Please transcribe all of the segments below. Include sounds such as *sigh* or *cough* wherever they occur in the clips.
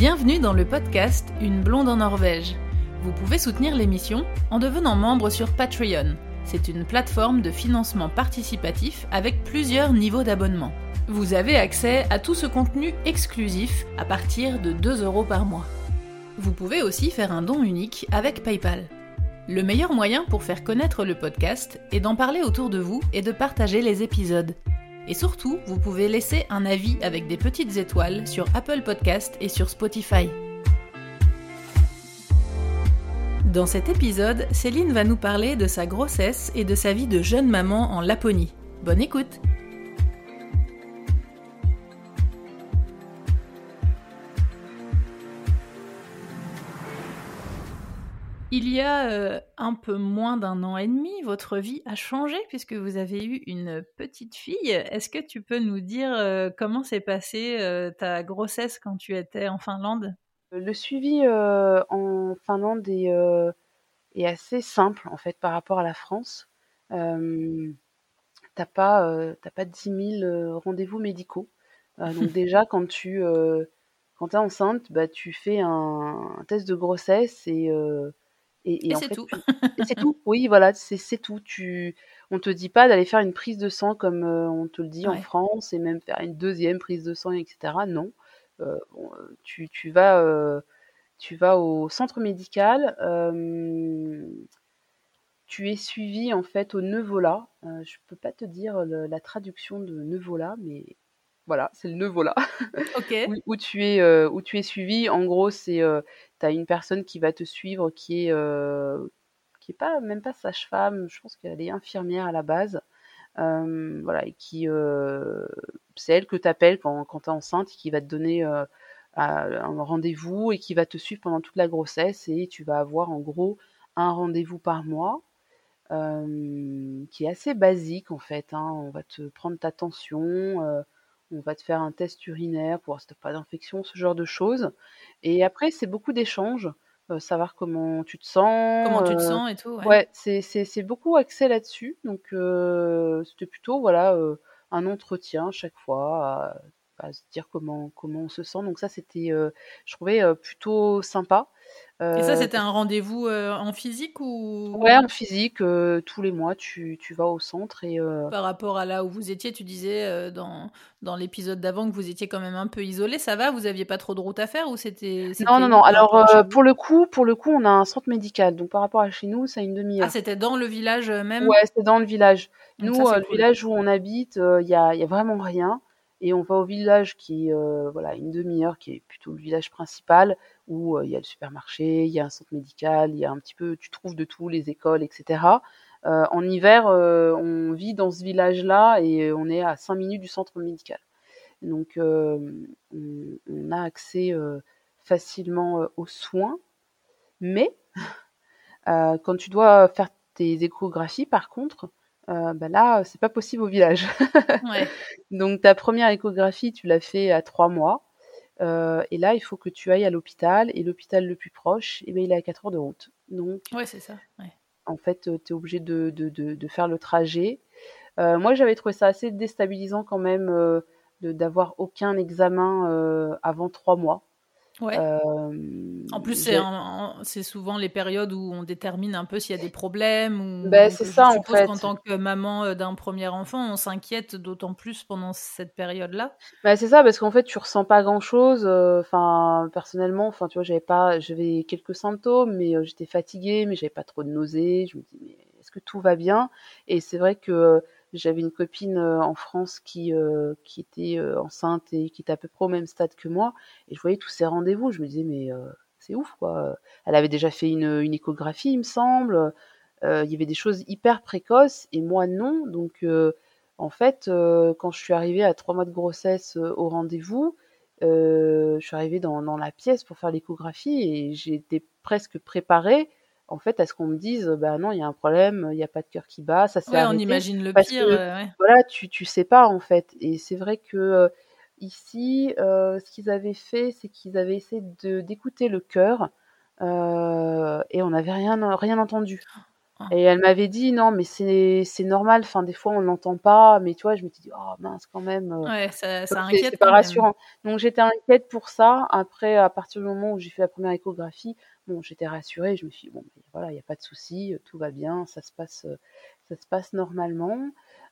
Bienvenue dans le podcast Une blonde en Norvège. Vous pouvez soutenir l'émission en devenant membre sur Patreon. C'est une plateforme de financement participatif avec plusieurs niveaux d'abonnement. Vous avez accès à tout ce contenu exclusif à partir de 2 euros par mois. Vous pouvez aussi faire un don unique avec PayPal. Le meilleur moyen pour faire connaître le podcast est d'en parler autour de vous et de partager les épisodes. Et surtout, vous pouvez laisser un avis avec des petites étoiles sur Apple Podcast et sur Spotify. Dans cet épisode, Céline va nous parler de sa grossesse et de sa vie de jeune maman en Laponie. Bonne écoute Il y a euh, un peu moins d'un an et demi, votre vie a changé puisque vous avez eu une petite fille. Est-ce que tu peux nous dire euh, comment s'est passée euh, ta grossesse quand tu étais en Finlande? Le suivi en Finlande est, est, assez simple en fait par rapport à la France. t'as pas, t'as pas 10 000 rendez-vous médicaux. donc *laughs* déjà quand tu quand es enceinte, bah, tu fais un, un, test de grossesse et et, c'est tout. *laughs* c'est tout. Oui, voilà, c'est tout. Tu, on te dit pas d'aller faire une prise de sang comme euh, on te le dit en France et même faire une deuxième prise de sang, etc. Non, euh, euh, tu, tu, vas, tu vas au centre médical. tu es suivi en fait au Neuvola. je peux pas te dire la traduction de Neuvola, mais voilà, c'est le Neuvola. Ok. *laughs* où, tu es, où tu es suivi. En gros, c'est tu as une personne qui va te suivre qui est, qui est pas, même pas sage-femme, je pense qu'elle est infirmière à la base. Voilà, et qui, c'est elle que tu appelles quand, quand tu es enceinte et qui va te donner un rendez-vous et qui va te suivre pendant toute la grossesse et tu vas avoir en gros un rendez-vous par mois. qui est assez basique en fait. Hein. On va te prendre ta tension, on va te faire un test urinaire pour voir si tu pas d'infection, ce genre de choses. Et après, c'est beaucoup d'échanges, euh, savoir comment tu te sens. Comment tu te euh, sens et tout. Ouais, c'est beaucoup axé là-dessus. Donc, euh, c'était plutôt voilà, un entretien chaque fois, à, se dire comment, comment on se sent. Donc, ça, c'était, je trouvais plutôt sympa. Et ça, c'était un rendez-vous en physique ou Ouais, en physique. tous les mois, tu, tu, vas au centre et. Par rapport à là où vous étiez, tu disais dans, dans l'épisode d'avant que vous étiez quand même un peu isolé. Ça va Vous aviez pas trop de route à faire ou c'était Non, non, non. Alors pour le coup, pour le coup, on a un centre médical. Donc par rapport à chez nous, ça a une demi-heure. Ah, c'était dans le village même? Ouais, c'est dans le village. nous, le village où on habite, il y a, y, a, vraiment rien et on va au village qui euh, voilà une demi-heure qui est plutôt le village principal où euh, il y a le supermarché, il y a un centre médical, il y a un petit peu tu trouves de tout les écoles etc. Euh, en hiver on vit dans ce village là et on est à 5 minutes du centre médical donc on, on, a accès facilement aux soins mais *laughs* quand tu dois faire tes échographies par contre euh, bah là, c'est pas possible au village. *laughs* ouais. Donc ta première échographie, tu l'as fait à trois mois. Euh, et là, il faut que tu ailles à l'hôpital. Et l'hôpital le plus proche, eh ben, il est à 4 heures de route. Donc, ouais, c'est ça. Ouais. En fait, tu es obligé de, de, de, de, faire le trajet. Euh, moi, j'avais trouvé ça assez déstabilisant quand même euh, d'avoir aucun examen euh, avant trois mois. Ouais. en plus, c'est souvent les périodes où on détermine un peu s'il y a des problèmes. Ou, ben, c'est ça, en fait. qu'en tant que maman d'un premier enfant, on s'inquiète d'autant plus pendant cette période-là. Ben, c'est ça, parce qu'en fait, tu ressens pas grand-chose. Enfin, personnellement, enfin, tu vois, j'avais pas, j'avais quelques symptômes, mais j'étais fatiguée, mais j'avais pas trop de nausées. Je me dis, mais est-ce que tout va bien? Et c'est vrai que j'avais une copine euh, en France qui, euh, était euh, enceinte et qui était à peu près au même stade que moi. Et je voyais tous ces rendez-vous. Je me disais, mais c'est ouf, quoi. Elle avait déjà fait une, une échographie, il me semble. il y avait des choses hyper précoces et moi, non. Donc, en fait, quand je suis arrivée à trois mois de grossesse au rendez-vous, je suis arrivée dans, dans la pièce pour faire l'échographie et j'étais presque préparée en fait, à ce qu'on me dise, bah non, il y a un problème, il n'y a pas de cœur qui bat, ça s'est ouais, on imagine le pire. Que, Voilà, tu tu sais pas en fait. Et c'est vrai que euh, ici, euh, ce qu'ils avaient fait, c'est qu'ils avaient essayé de d'écouter le cœur euh, et on n'avait rien rien entendu. Et elle m'avait dit non, mais c'est c'est normal. Enfin, des fois on n'entend pas, mais tu vois, je me suis dit oh mince quand même. Euh, ouais, ça, ça inquiète. C'est pas rassurant. Donc j'étais inquiète pour ça. Après, à partir du moment où j'ai fait la première échographie, j'étais rassurée. Je me suis dit, bon, voilà, il n'y a pas de souci, tout va bien, ça se passe, ça se passe normalement.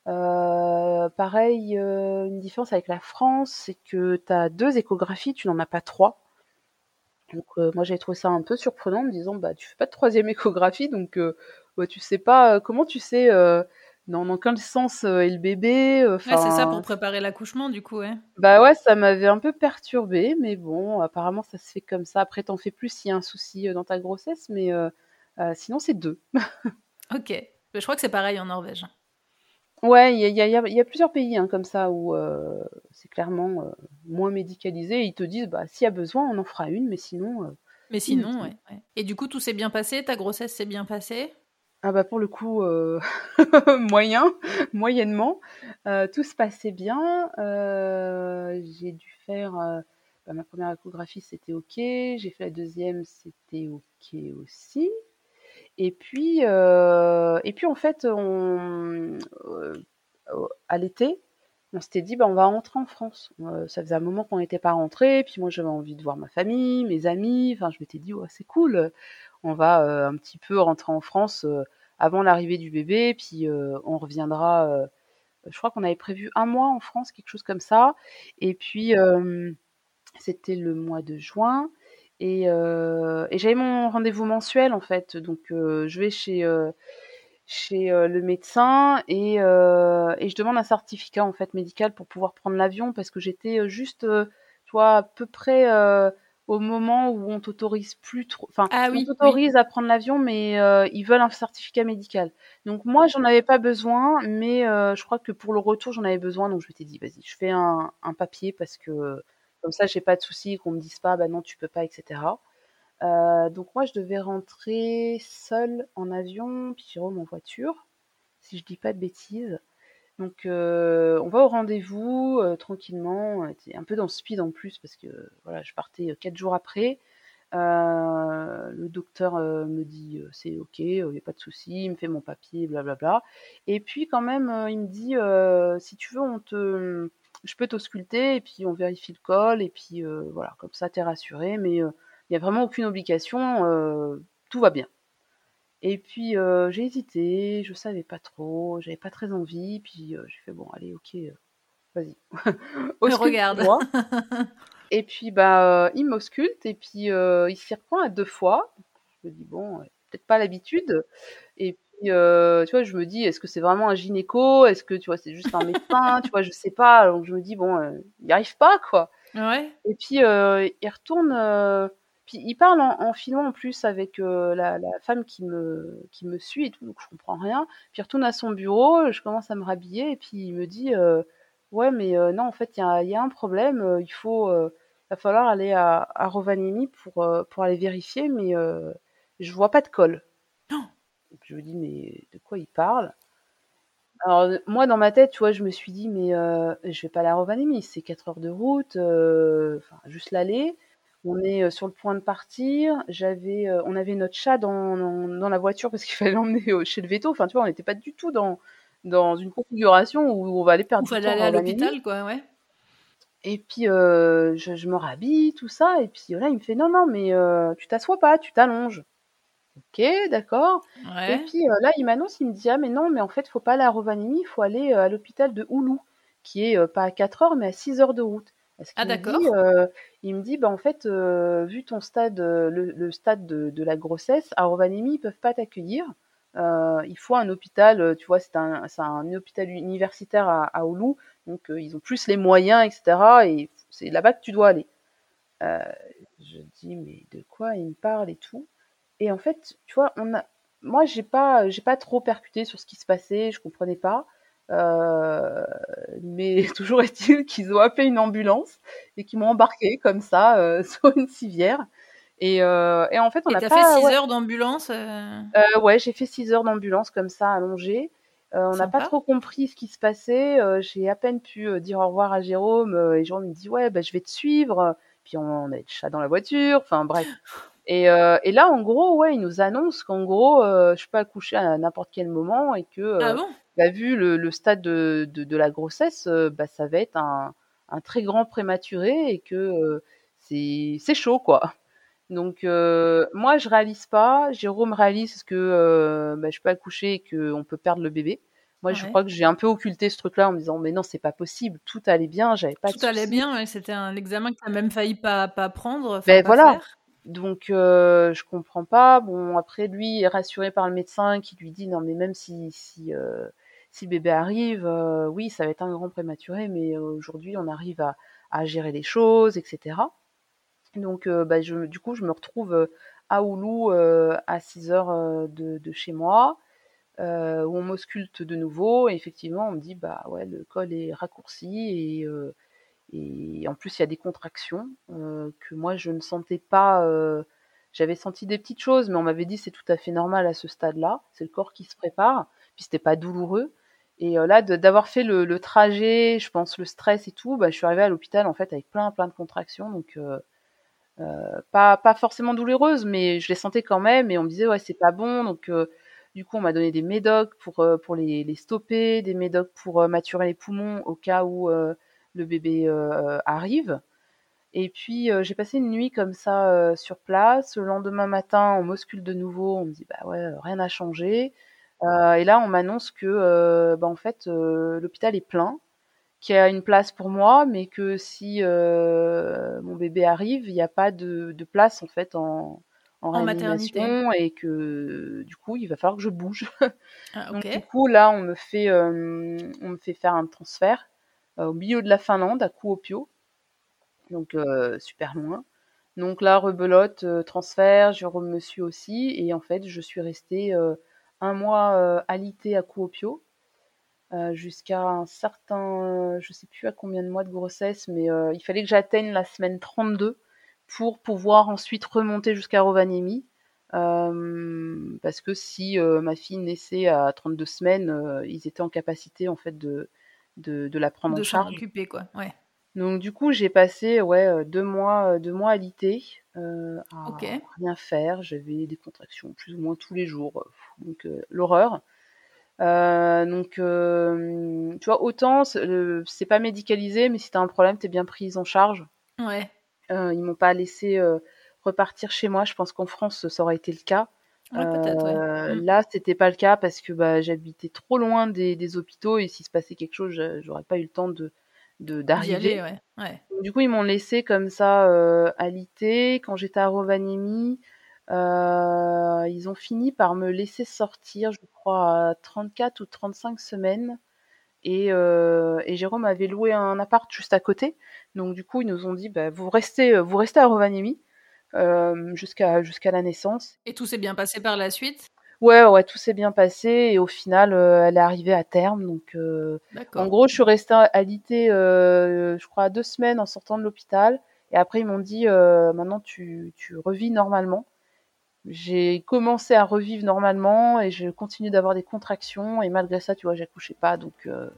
Euh, pareil, euh, une différence avec la France, c'est que tu as deux échographies, tu n'en as pas trois. Donc euh, moi j'ai trouvé ça un peu surprenant en me disant bah tu fais pas de troisième échographie donc bah, tu sais pas comment tu sais dans, quel sens est le bébé. ouais, c'est ça pour préparer l'accouchement du coup ouais. Bah ouais ça m'avait un peu perturbé mais bon apparemment ça se fait comme ça. Après t'en fais plus s'il y a un souci dans ta grossesse mais sinon c'est deux. *laughs* ok, je crois que c'est pareil en Norvège. Ouais, il y a, y a, plusieurs pays hein, comme ça où euh, c'est clairement euh, moins médicalisé. ils te disent, bah, s'il y a besoin, on en fera une, mais sinon. Euh, mais sinon, ouais, Et du coup, tout s'est bien passé Ta grossesse s'est bien passée? Ah, bah, pour le coup, *laughs* moyen, moyennement. tout se passait bien. j'ai dû faire. Bah, ma première échographie, c'était OK. J'ai fait la deuxième, c'était OK aussi. Et puis, euh, et puis en fait, on, euh, à l'été, on s'était dit, bah, on va rentrer en France. Euh, ça faisait un moment qu'on n'était pas rentré, puis moi j'avais envie de voir ma famille, mes amis. Enfin, je m'étais dit, ouais, c'est cool. On va un petit peu rentrer en France avant l'arrivée du bébé, puis on reviendra. je crois qu'on avait prévu un mois en France, quelque chose comme ça. Et puis, c'était le mois de juin. Et, euh, j'avais mon rendez-vous mensuel en fait, donc euh, je vais chez euh, le médecin et, et, je demande un certificat en fait médical pour pouvoir prendre l'avion parce que j'étais juste, tu vois, à peu près au moment où on t'autorise plus trop, enfin, ah on t'autorise à prendre l'avion, mais ils veulent un certificat médical. Donc moi, j'en avais pas besoin, mais je crois que pour le retour, j'en avais besoin, donc je m'étais dit, vas-y, je fais un, un papier parce que comme ça, j'ai pas de soucis, qu'on me dise pas, bah non, tu peux pas, etc. Euh, donc moi, je devais rentrer seule en avion, puis Jérôme en voiture, si je dis pas de bêtises. Donc on va au rendez-vous tranquillement, un peu dans le speed en plus parce que voilà, je partais quatre jours après. le docteur me dit c'est ok, il n'y a pas de souci, il me fait mon papier, blablabla. Et puis quand même, il me dit si tu veux, on te je peux t'ausculter et puis on vérifie le col et puis voilà, comme ça t'es rassuré, mais il n'y a vraiment aucune obligation, tout va bien. Et puis j'ai hésité, je savais pas trop, j'avais pas très envie, puis j'ai fait bon, allez, ok, vas-y. *laughs* regarde. *laughs* et puis bah il m'ausculte et puis il s'y reprend à deux fois. Je me dis bon, peut-être pas l'habitude. Et euh, tu vois, je me dis, est-ce que c'est vraiment un gynéco? Est-ce que, tu vois, c'est juste un médecin? Tu vois, je sais pas. Donc, je me dis, bon, euh, il n'y arrive pas, quoi. Ouais. Et puis, euh, il retourne. Puis, il parle en, en en plus avec la, la, femme qui me, qui me suit et tout, donc je comprends rien. Puis, il retourne à son bureau, je commence à me rhabiller, et puis il me dit, ouais, mais non, en fait, il y a, y a, un problème. il faut, va falloir aller à, à Rovaniemi pour, pour aller vérifier, mais je vois pas de col. Je me dis, mais de quoi il parle? Alors, moi, dans ma tête, tu vois, je me suis dit, mais euh, je vais pas aller à Rovaniemi, c'est 4 heures de route, euh, enfin, juste l'aller. On est euh, sur le point de partir. J'avais, on avait notre chat dans, dans, la voiture parce qu'il *laughs* fallait l'emmener chez le veto. Enfin, tu vois, on n'était pas du tout dans, dans une configuration où on va aller perdre du temps. aller à l'hôpital, quoi, ouais. Et puis, je, je, me rhabille, tout ça. Et puis là, il me fait, non, non, mais tu t'assois pas, tu t'allonges. Ok, d'accord. Et puis euh, là, il m'annonce, il me dit, ah mais non, mais en fait, il faut pas aller à Rovaniemi, il faut aller euh, à l'hôpital de Oulu, qui est euh, pas à 4 heures, mais à 6 heures de route. Ah d'accord. il me dit, bah en fait, vu ton stade, le, stade de, la grossesse, à Rovaniemi, ils peuvent pas t'accueillir. il faut un hôpital, tu vois, c'est un, un hôpital universitaire à, à Oulu, donc ils ont plus les moyens, etc. Et c'est là-bas que tu dois aller. je dis, mais de quoi il me parle et tout. Et en fait, tu vois, on a, moi, j'ai pas, j'ai pas trop percuté sur ce qui se passait, je comprenais pas. Euh, mais *laughs* toujours est-il qu'ils ont appelé une ambulance et qu'ils m'ont embarqué comme ça euh, *laughs* sur une civière. Et, euh, et en fait, on a pas. fait 6 heures d'ambulance Ouais, j'ai fait 6 heures d'ambulance comme ça, allongée. on n'a pas trop compris ce qui se passait. j'ai à peine pu dire au revoir à Jérôme. et Jérôme me dit Ouais, bah, je vais te suivre. Puis on, on a le chat dans la voiture. Enfin, bref. *laughs* Et, et, là, en gros, ouais, ils nous annoncent qu'en gros, je peux accoucher à n'importe quel moment et que, ah bon? Bah, vu le, le stade de, de, de, la grossesse, bah, ça va être un, un très grand prématuré et que c'est chaud, quoi. Donc euh, moi je réalise pas, Jérôme réalise que euh, bah, je peux accoucher et qu'on peut perdre le bébé. Moi je crois que j'ai un peu occulté ce truc-là en me disant mais non c'est pas possible, tout allait bien, j'avais pas tout allait bien, c'était un examen que tu as même failli pas pas prendre. Ben voilà. Donc euh, je comprends pas. Bon après lui est rassuré par le médecin qui lui dit non mais même si si euh, si bébé arrive, euh, oui ça va être un grand prématuré, mais aujourd'hui on arrive à, gérer les choses, etc. Donc, euh, bah, du coup, je me retrouve euh, à Oulu euh, à 6 heures de, chez moi, où on m'ausculte de nouveau. Et effectivement, on me dit, bah ouais, le col est raccourci et, en plus, il y a des contractions que moi, je ne sentais pas. j'avais senti des petites choses, mais on m'avait dit c'est tout à fait normal à ce stade-là. C'est le corps qui se prépare. Puis c'était pas douloureux. Et là, d'avoir fait le, trajet, je pense le stress et tout, bah, je suis arrivée à l'hôpital en fait avec plein plein de contractions. Donc euh, euh, pas, pas forcément douloureuse, mais je les sentais quand même. Et on me disait, ouais, c'est pas bon. Donc, euh, du coup, on m'a donné des médocs pour, euh, pour les, stopper, des médocs pour maturer les poumons au cas où le bébé arrive. Et puis, j'ai passé une nuit comme ça sur place. Le lendemain matin, on m'auscule de nouveau. On me dit, bah ouais, rien n'a changé. Et là, on m'annonce que, bah, en fait, l'hôpital est plein qu'il y a une place pour moi, mais que si euh, mon bébé arrive, il n'y a pas de, de, place en fait en, en, en réanimation et que du coup il va falloir que je bouge. *laughs* Ah, Donc du coup là on me fait euh, on me fait faire un transfert euh, au milieu de la Finlande à Kuopio, donc euh, super loin. Donc là rebelote transfert, je me suis aussi et en fait je suis restée un mois alité à Kuopio euh, jusqu'à un certain, je sais plus à combien de mois de grossesse, mais euh, il fallait que j'atteigne la semaine 32 pour pouvoir ensuite remonter jusqu'à Rovaniemi. Euh, parce que si ma fille naissait à 32 semaines, ils étaient en capacité en fait de, de, de la prendre en charge. De quoi, ouais. Donc du coup j'ai passé ouais deux mois deux mois à l'IT à rien faire. J'avais des contractions plus ou moins tous les jours, donc l'horreur. Euh, donc, euh, tu vois, autant c'est pas médicalisé, mais si t'as un problème, t'es bien prise en charge. Ouais. Euh, ils m'ont pas laissé euh, repartir chez moi. Je pense qu'en France, ça aurait été le cas. Ouais, ouais. Euh, mm. Là, c'était pas le cas parce que bah, j'habitais trop loin des, des hôpitaux et s'il se passait quelque chose, j'aurais pas eu le temps de d'arriver. Ouais. Ouais. Du coup, ils m'ont laissé comme ça euh, alité. Quand j'étais à Rovaniemi, euh, ils ont fini par me laisser sortir, je crois, à 34 ou 35 semaines. Et, euh, et, Jérôme avait loué un appart juste à côté. Donc du coup, ils nous ont dit, bah, vous restez, vous restez à Rovaniemi euh, jusqu'à jusqu'à la naissance. Et tout s'est bien passé par la suite? Ouais, ouais, tout s'est bien passé et au final, euh, elle est arrivée à terme. Donc, euh, en gros, je suis restée alitée, euh, je crois, deux semaines en sortant de l'hôpital. Et après, ils m'ont dit, maintenant, tu, tu revis normalement j'ai commencé à revivre normalement et je continue d'avoir des contractions et malgré ça, tu vois, j'accouchais pas. Donc, euh,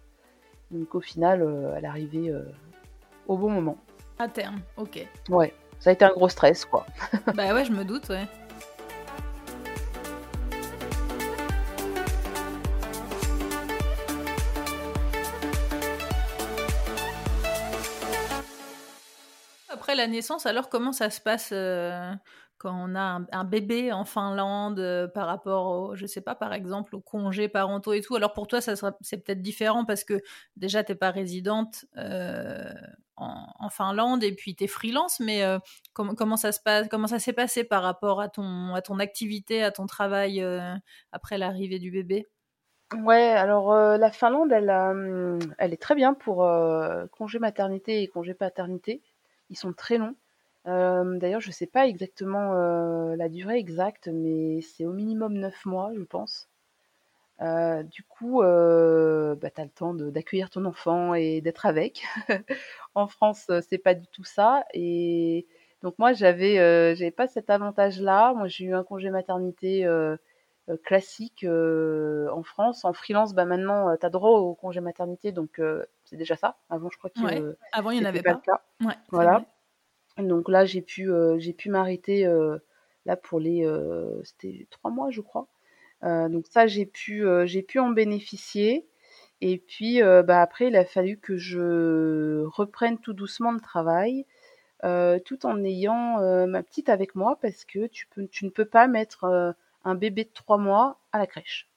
donc au final, euh, elle est arrivée euh, au bon moment. À terme, ok. Ouais, ça a été un gros stress, quoi. bah ouais, je me doute, ouais. La naissance, alors comment ça se passe quand on a un, bébé en Finlande euh, par rapport au, je sais pas, par exemple, aux congés parentaux et tout? Alors pour toi, ça c'est peut-être différent parce que déjà, t'es pas résidente euh, en, Finlande et puis tu es freelance, mais euh, comment ça se passe, comment ça s'est passé par rapport à ton, à ton activité, à ton travail après l'arrivée du bébé? Ouais, alors la Finlande, elle, hum, elle est très bien pour congé maternité et congé paternité. Ils sont très longs. Euh, d'ailleurs, je sais pas exactement euh, la durée exacte, mais c'est au minimum 9 mois, je pense. Euh, du coup, bah, tu as le temps d'accueillir ton enfant et d'être avec. *laughs* en France, c'est pas du tout ça. Et donc moi, j'avais j'avais pas cet avantage-là. Moi, j'ai eu un congé maternité classique en France. En freelance, bah maintenant, tu as droit au congé maternité, donc c'est déjà ça. Avant, je crois que Avant, il n'y en avait pas. Le cas. Ouais, voilà. Donc là, j'ai pu, euh, j'ai pu m'arrêter euh, là pour les, c'était trois mois, je crois. donc ça, j'ai pu, j'ai pu en bénéficier. Et puis, bah, après, il a fallu que je reprenne tout doucement le travail, tout en ayant ma petite avec moi, parce que tu, peux, tu ne peux pas mettre un bébé de trois mois à la crèche.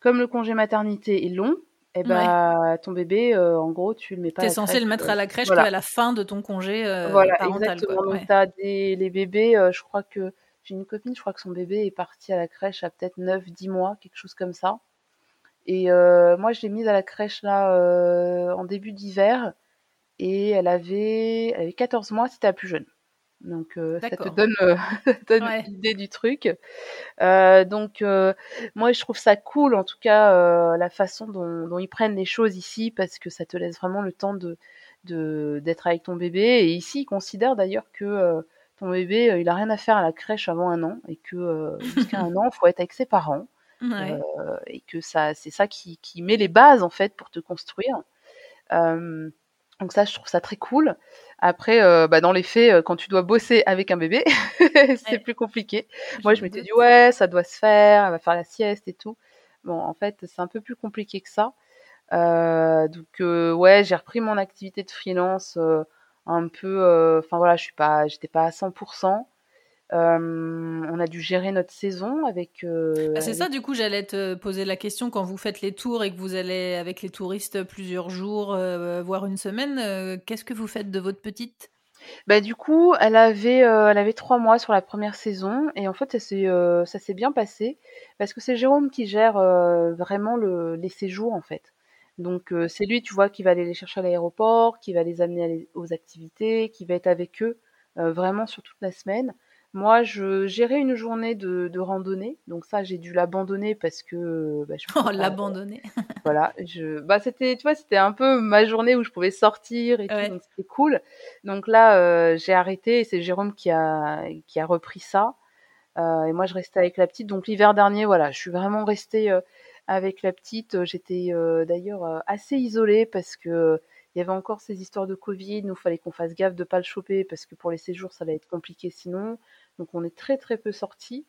Comme le congé maternité est long, eh ben, ton bébé, en gros, tu le mets pas. Tu es censé le mettre à la crèche à la fin de ton congé voilà, Exactement. Donc, as des, les bébés, je crois que j'ai une copine, je crois que son bébé est parti à la crèche à peut-être 9-10 mois, quelque chose comme ça. Et euh, moi, je l'ai mise à la crèche là euh, en début d'hiver et elle avait, elle avait 14 mois, c'était la plus jeune. Donc euh, ça te donne, *laughs* donne l'idée du truc. donc moi, je trouve ça cool, en tout cas, la façon dont, dont, ils prennent les choses ici, parce que ça te laisse vraiment le temps de d'être avec ton bébé. Et ici, ils considèrent d'ailleurs que ton bébé, il a rien à faire à la crèche avant un an et que jusqu'à un an, il faut être avec ses parents. *laughs* Euh, et que ça, c'est ça qui, qui, met les bases en fait pour te construire. Euh, donc ça, je trouve ça très cool. Après, euh, bah, dans les faits, quand tu dois bosser avec un bébé, *laughs* c'est plus compliqué. Moi, je m'étais dit ouais, ça doit se faire, elle va faire la sieste et tout. Bon, en fait, c'est un peu plus compliqué que ça. donc ouais, j'ai repris mon activité de freelance un peu. Enfin voilà, je suis pas, j'étais pas à 100% on a dû gérer notre saison avec. Bah, c'est ça, du coup, j'allais te poser la question quand vous faites les tours et que vous allez avec les touristes plusieurs jours, voire une semaine. Qu'est-ce que vous faites de votre petite? Bah du coup, elle avait, elle avait trois mois sur la première saison et en fait, ça s'est, ça s'est bien passé parce que c'est Jérôme qui gère vraiment le, les séjours en fait. Donc c'est lui, tu vois, qui va aller les chercher à l'aéroport, qui va les amener aux activités, qui va être avec eux vraiment sur toute la semaine. Moi, je gérais une journée de, de randonnée, donc ça, j'ai dû l'abandonner parce que bah, je oh, l'abandonner. *laughs* voilà, je, bah c'était, tu vois, c'était un peu ma journée où je pouvais sortir et tout, donc c'était cool. Donc là, euh, j'ai arrêté et c'est Jérôme qui a qui a repris ça. Euh, et moi, je restais avec la petite. Donc l'hiver dernier, voilà, je suis vraiment restée euh, avec la petite. J'étais euh, d'ailleurs assez isolée parce que il y avait encore ces histoires de Covid, nous fallait qu'on fasse gaffe de pas le choper parce que pour les séjours ça allait être compliqué sinon. Donc on est très très peu sortis.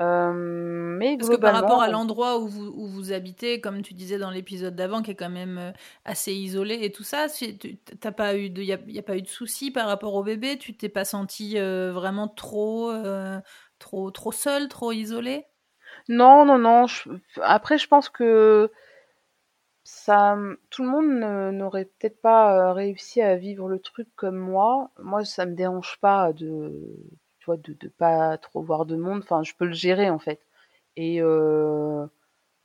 Euh, mais Parce que par rapport à l'endroit où vous, où vous, habitez, comme tu disais dans l'épisode d'avant, qui est quand même euh, assez isolé et tout ça, t'as pas eu de, a, pas eu de soucis par rapport au bébé? Tu t'es pas senti euh, vraiment trop, trop, trop seul, trop isolé? Non, non, non. après, je pense que ça, tout le monde n'aurait peut-être pas réussi à vivre le truc comme moi. Moi, ça me dérange pas de tu de, de pas trop voir de monde. Enfin, je peux le gérer en fait. Et euh,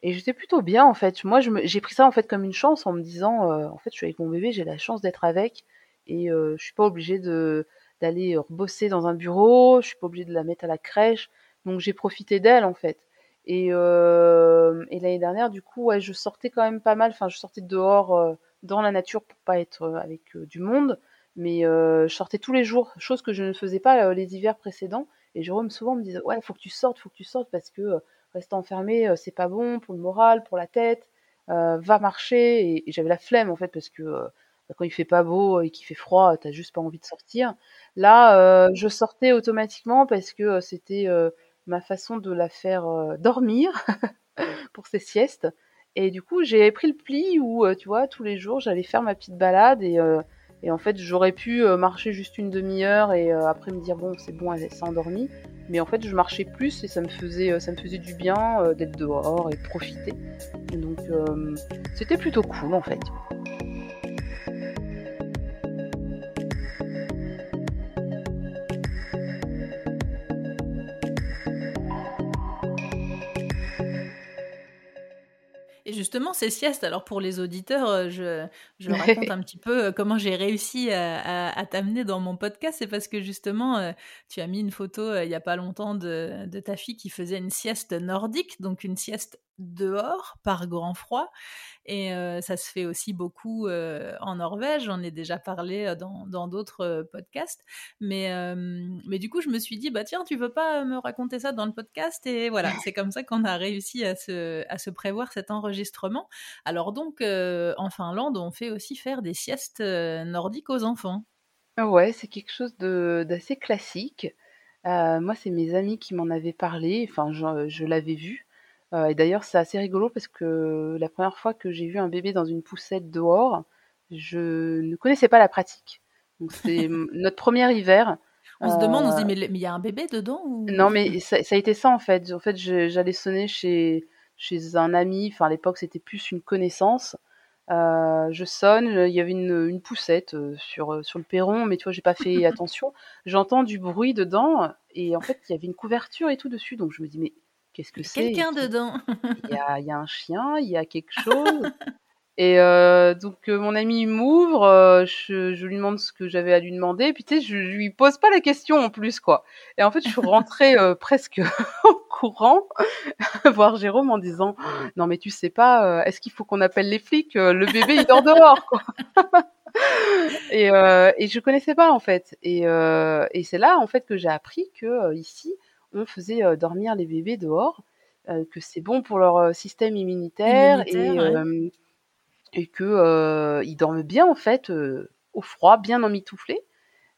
et j'étais plutôt bien en fait. Moi, j'ai pris ça en fait comme une chance en me disant, euh, en fait, je suis avec mon bébé, j'ai la chance d'être avec et euh, je suis pas obligée de d'aller bosser dans un bureau, je suis pas obligée de la mettre à la crèche. Donc j'ai profité d'elle en fait. Et, et l'année dernière, du coup, ouais, je sortais quand même pas mal. Enfin, je sortais dehors dans la nature pour pas être avec du monde mais euh, je sortais tous les jours, chose que je ne faisais pas euh, les hivers précédents. Et Jérôme souvent me disait ouais, faut que tu sortes, faut que tu sortes parce que euh, rester enfermé, c'est pas bon pour le moral, pour la tête. va marcher. Et, j'avais la flemme en fait parce que bah, quand il fait pas beau et qu'il fait froid, t'as juste pas envie de sortir. Là, je sortais automatiquement parce que c'était ma façon de la faire dormir *laughs* pour ses siestes. Et du coup, j'ai pris le pli où, tu vois, tous les jours, j'allais faire ma petite balade et et en fait, j'aurais pu euh, marcher juste une demi-heure et euh, après me dire bon, c'est bon, elle s'est endormie. Mais en fait, je marchais plus et ça me faisait, euh, ça me faisait du bien d'être dehors et de profiter. donc, c'était plutôt cool en fait. Justement, ces siestes, alors pour les auditeurs, euh, je, je *laughs* raconte un petit peu euh, comment j'ai réussi à, t'amener dans mon podcast. C'est parce que justement, euh, tu as mis une photo il n'y a pas longtemps de, de, ta fille qui faisait une sieste nordique, donc une sieste dehors par grand froid. Et ça se fait aussi beaucoup en Norvège. J'en ai déjà parlé dans d'autres podcasts. Mais, mais du coup, je me suis dit, bah tiens, tu veux pas me raconter ça dans le podcast? Et voilà, c'est comme ça qu'on a réussi à se, à se prévoir cet enregistrement. Alors donc, en Finlande, on fait aussi faire des siestes nordiques aux enfants. Ouais, c'est quelque chose d'assez classique. moi, c'est mes amis qui m'en avaient parlé, enfin, je, je l'avais vu. Et d'ailleurs, c'est assez rigolo parce que la première fois que j'ai vu un bébé dans une poussette dehors, je ne connaissais pas la pratique. Donc, c'est *laughs* notre premier hiver. On se demande, on se dit, mais il y a un bébé dedans Non, mais ça, ça, a été ça en fait. En fait, j'allais sonner chez, chez un ami. Enfin, à l'époque, c'était plus une connaissance. Euh, je sonne, il y avait une, une poussette euh, sur, euh, sur le perron, mais tu vois, j'ai pas fait *laughs* attention. J'entends du bruit dedans, et en fait, il y avait une couverture et tout dessus, donc je me dis, mais qu'est-ce que c'est? Quelqu'un dedans Il y a, y a, un chien, il y a quelque chose. *laughs* Et euh, donc euh, mon ami m'ouvre, euh, je, je, lui demande ce que j'avais à lui demander, et puis tu sais, je, je, lui pose pas la question en plus quoi. Et en fait, je suis rentrée *laughs* euh, presque *laughs* en courant voir Jérôme en disant non mais tu sais pas, est-ce qu'il faut qu'on appelle les flics Le bébé il dort dehors quoi. et, et je connaissais pas en fait. Et, et c'est là en fait que j'ai appris que ici on faisait dormir les bébés dehors, que c'est bon pour leur système immunitaire, immunitaire et ouais et que euh, ils dorment bien en fait euh, au froid, bien emmitouflés.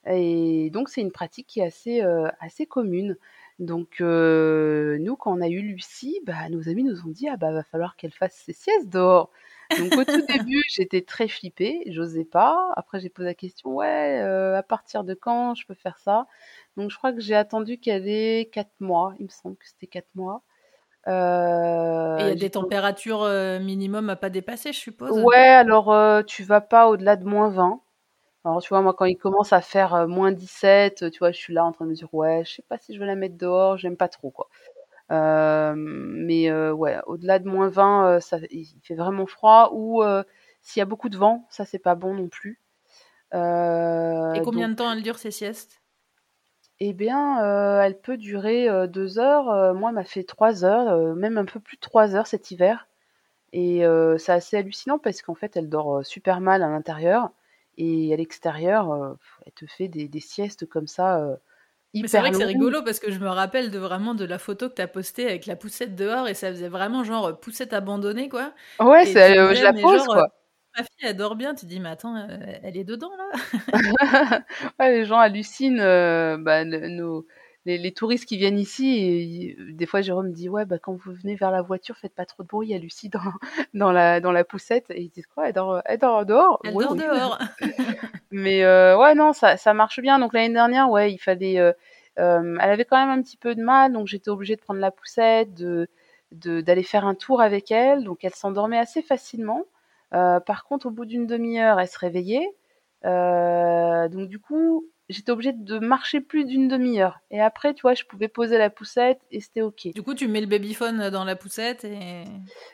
Et donc c'est une pratique qui est assez euh, assez commune. Donc nous, quand on a eu Lucie, bah, nos amis nous ont dit ah bah va falloir qu'elle fasse ses siestes dehors. Donc au tout début, j'étais très flippée, j'osais pas. Après, j'ai posé la question, ouais, à partir de quand je peux faire ça? Donc je crois que j'ai attendu qu'elle ait 4 mois, il me semble que c'était 4 mois. Euh, et il y a des températures euh, minimum à pas dépasser, je suppose? Ouais, alors euh, tu vas pas au-delà de moins 20. Alors tu vois, moi quand il commence à faire euh, moins 17, tu vois, je suis là en train de me dire, ouais, je sais pas si je vais la mettre dehors, j'aime pas trop, quoi. Mais ouais, au-delà de moins 20, ça, il fait vraiment froid. Ou s'il y a beaucoup de vent, ça c'est pas bon non plus. et combien de temps elle dure ces siestes? Eh bien, euh, elle peut durer euh, deux heures. Euh, moi, elle m'a fait trois heures, même un peu plus de trois heures cet hiver. Et c'est assez hallucinant parce qu'en fait, elle dort super mal à l'intérieur et à l'extérieur, elle te fait des, des siestes comme ça. Mais c'est vrai que c'est rigolo parce que je me rappelle de vraiment de la photo que tu as postée avec la poussette dehors et ça faisait vraiment genre poussette abandonnée quoi. Ouais, je la pose quoi ma fille, elle dort bien. Tu dis, mais attends, euh, elle est dedans, là *laughs* ouais, Les gens hallucinent. Euh, bah, nos, les, les, touristes qui viennent ici, et, des fois, Jérôme me dit, ouais, bah, quand vous venez vers la voiture, faites pas trop de bruit. Il y a Lucie dans, *laughs* dans, la, dans la poussette. Et ils disent, quoi, elle dort, elle dort dehors? Elle dort dehors. *laughs* mais euh, ouais, non, ça, ça marche bien. Donc l'année dernière, ouais, il fallait... Euh, elle avait quand même un petit peu de mal, donc j'étais obligée de prendre la poussette, de d'aller faire un tour avec elle. Donc elle s'endormait assez facilement. Euh, par contre, au bout d'une demi-heure, elle se réveillait. Euh, donc du coup, j'étais obligée de marcher plus d'une demi-heure. Et après, tu vois, je pouvais poser la poussette et c'était ok. Du coup, tu mets le babyphone dans la poussette et.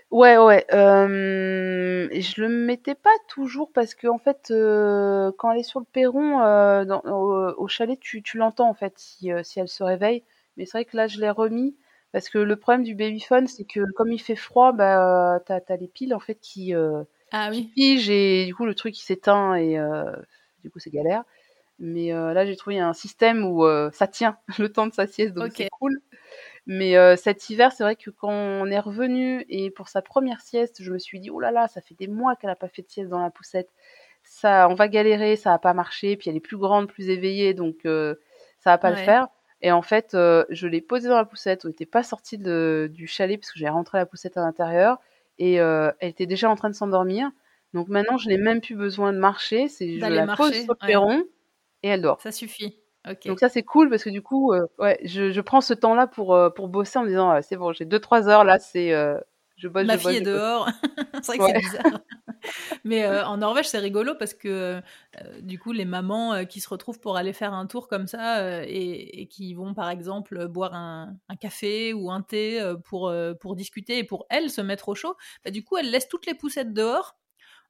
Ouais, ouais. Euh, je le mettais pas toujours parce que en fait, euh, quand elle est sur le perron euh, dans, au, chalet, tu, tu l'entends en fait si, euh, si elle se réveille. Mais c'est vrai que là, je l'ai remis parce que le problème du babyphone, c'est que comme il fait froid, bah, t'as as les piles en fait qui ah oui. Pige et du coup le truc il s'éteint et du coup c'est galère. Mais euh, là j'ai trouvé un système où euh, ça tient *laughs* le temps de sa sieste donc c'est cool. Mais euh, cet hiver c'est vrai que quand on est revenu et pour sa première sieste je me suis dit oh là là ça fait des mois qu'elle a pas fait de sieste dans la poussette. Ça on va galérer ça va pas marcher puis elle est plus grande plus éveillée donc ça va pas ouais. le faire. Et en fait, je l'ai posée dans la poussette. On n'était pas sorti du chalet parce que j'ai rentré la poussette à l'intérieur et euh, elle était déjà en train de s'endormir. Donc maintenant, je n'ai même plus besoin de marcher, c'est je la marcher, pose sur le perron et elle dort. Ça suffit. Okay. Donc ça c'est cool parce que du coup, euh, ouais, je, je, prends ce temps-là pour euh, pour bosser en me disant c'est bon, j'ai deux trois heures là, c'est euh, je bosse. Ma je fille bosse, est dehors. *laughs* c'est vrai que ouais. c'est bizarre. *laughs* Mais en Norvège, c'est rigolo parce que du coup, les mamans qui se retrouvent pour aller faire un tour comme ça et, et, qui vont par exemple boire un, un café ou un thé pour, pour discuter et pour elles se mettre au chaud, bah, du coup, elles laissent toutes les poussettes dehors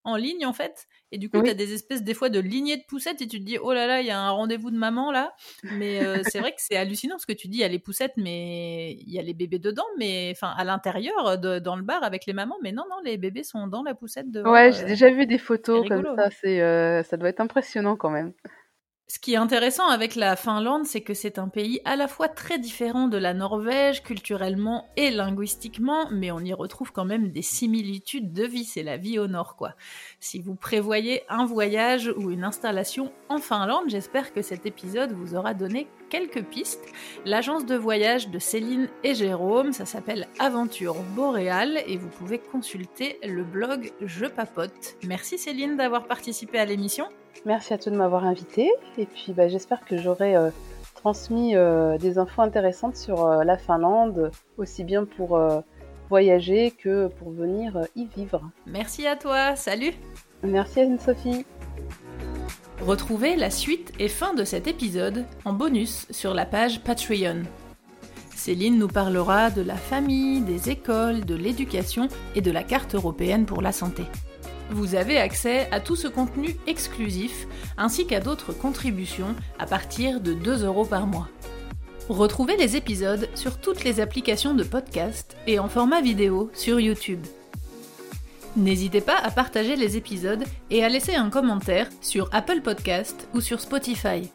en ligne en fait. Et du coup, oui. tu as des espèces des fois de lignées de poussettes et tu te dis, oh là là, il y a un rendez-vous de maman là. Mais euh, c'est vrai que c'est hallucinant ce que tu dis, il y a les poussettes, mais il y a les bébés dedans, mais enfin à l'intérieur, dans le bar avec les mamans. Mais non, non, les bébés sont dans la poussette. Dehors, ouais, j'ai euh, déjà vu des photos comme ça. C'est, euh, ça doit être impressionnant quand même. Ce qui est intéressant avec la Finlande, c'est que c'est un pays à la fois très différent de la Norvège, culturellement et linguistiquement, mais on y retrouve quand même des similitudes de vie, c'est la vie au nord quoi. Si vous prévoyez un voyage ou une installation en Finlande, j'espère que cet épisode vous aura donné quelques pistes. L'agence de voyage de Céline et Jérôme, ça s'appelle Aventure Boréale et vous pouvez consulter le blog Je Papote. Merci Céline d'avoir participé à l'émission. Merci à toi de m'avoir invité et puis bah, j'espère que j'aurai euh, transmis euh, des infos intéressantes sur euh, la Finlande, aussi bien pour voyager que pour venir y vivre. Merci à toi, salut Merci Anne-Sophie Retrouvez la suite et fin de cet épisode en bonus sur la page Patreon. Céline nous parlera de la famille, des écoles, de l'éducation et de la carte européenne pour la santé. Vous avez accès à tout ce contenu exclusif ainsi qu'à d'autres contributions à partir de 2 euros par mois. Retrouvez les épisodes sur toutes les applications de podcast et en format vidéo sur YouTube. N'hésitez pas à partager les épisodes et à laisser un commentaire sur Apple Podcast ou sur Spotify.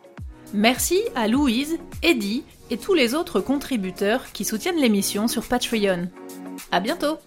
Merci à Louise, Eddie et tous les autres contributeurs qui soutiennent l'émission sur Patreon. À bientôt!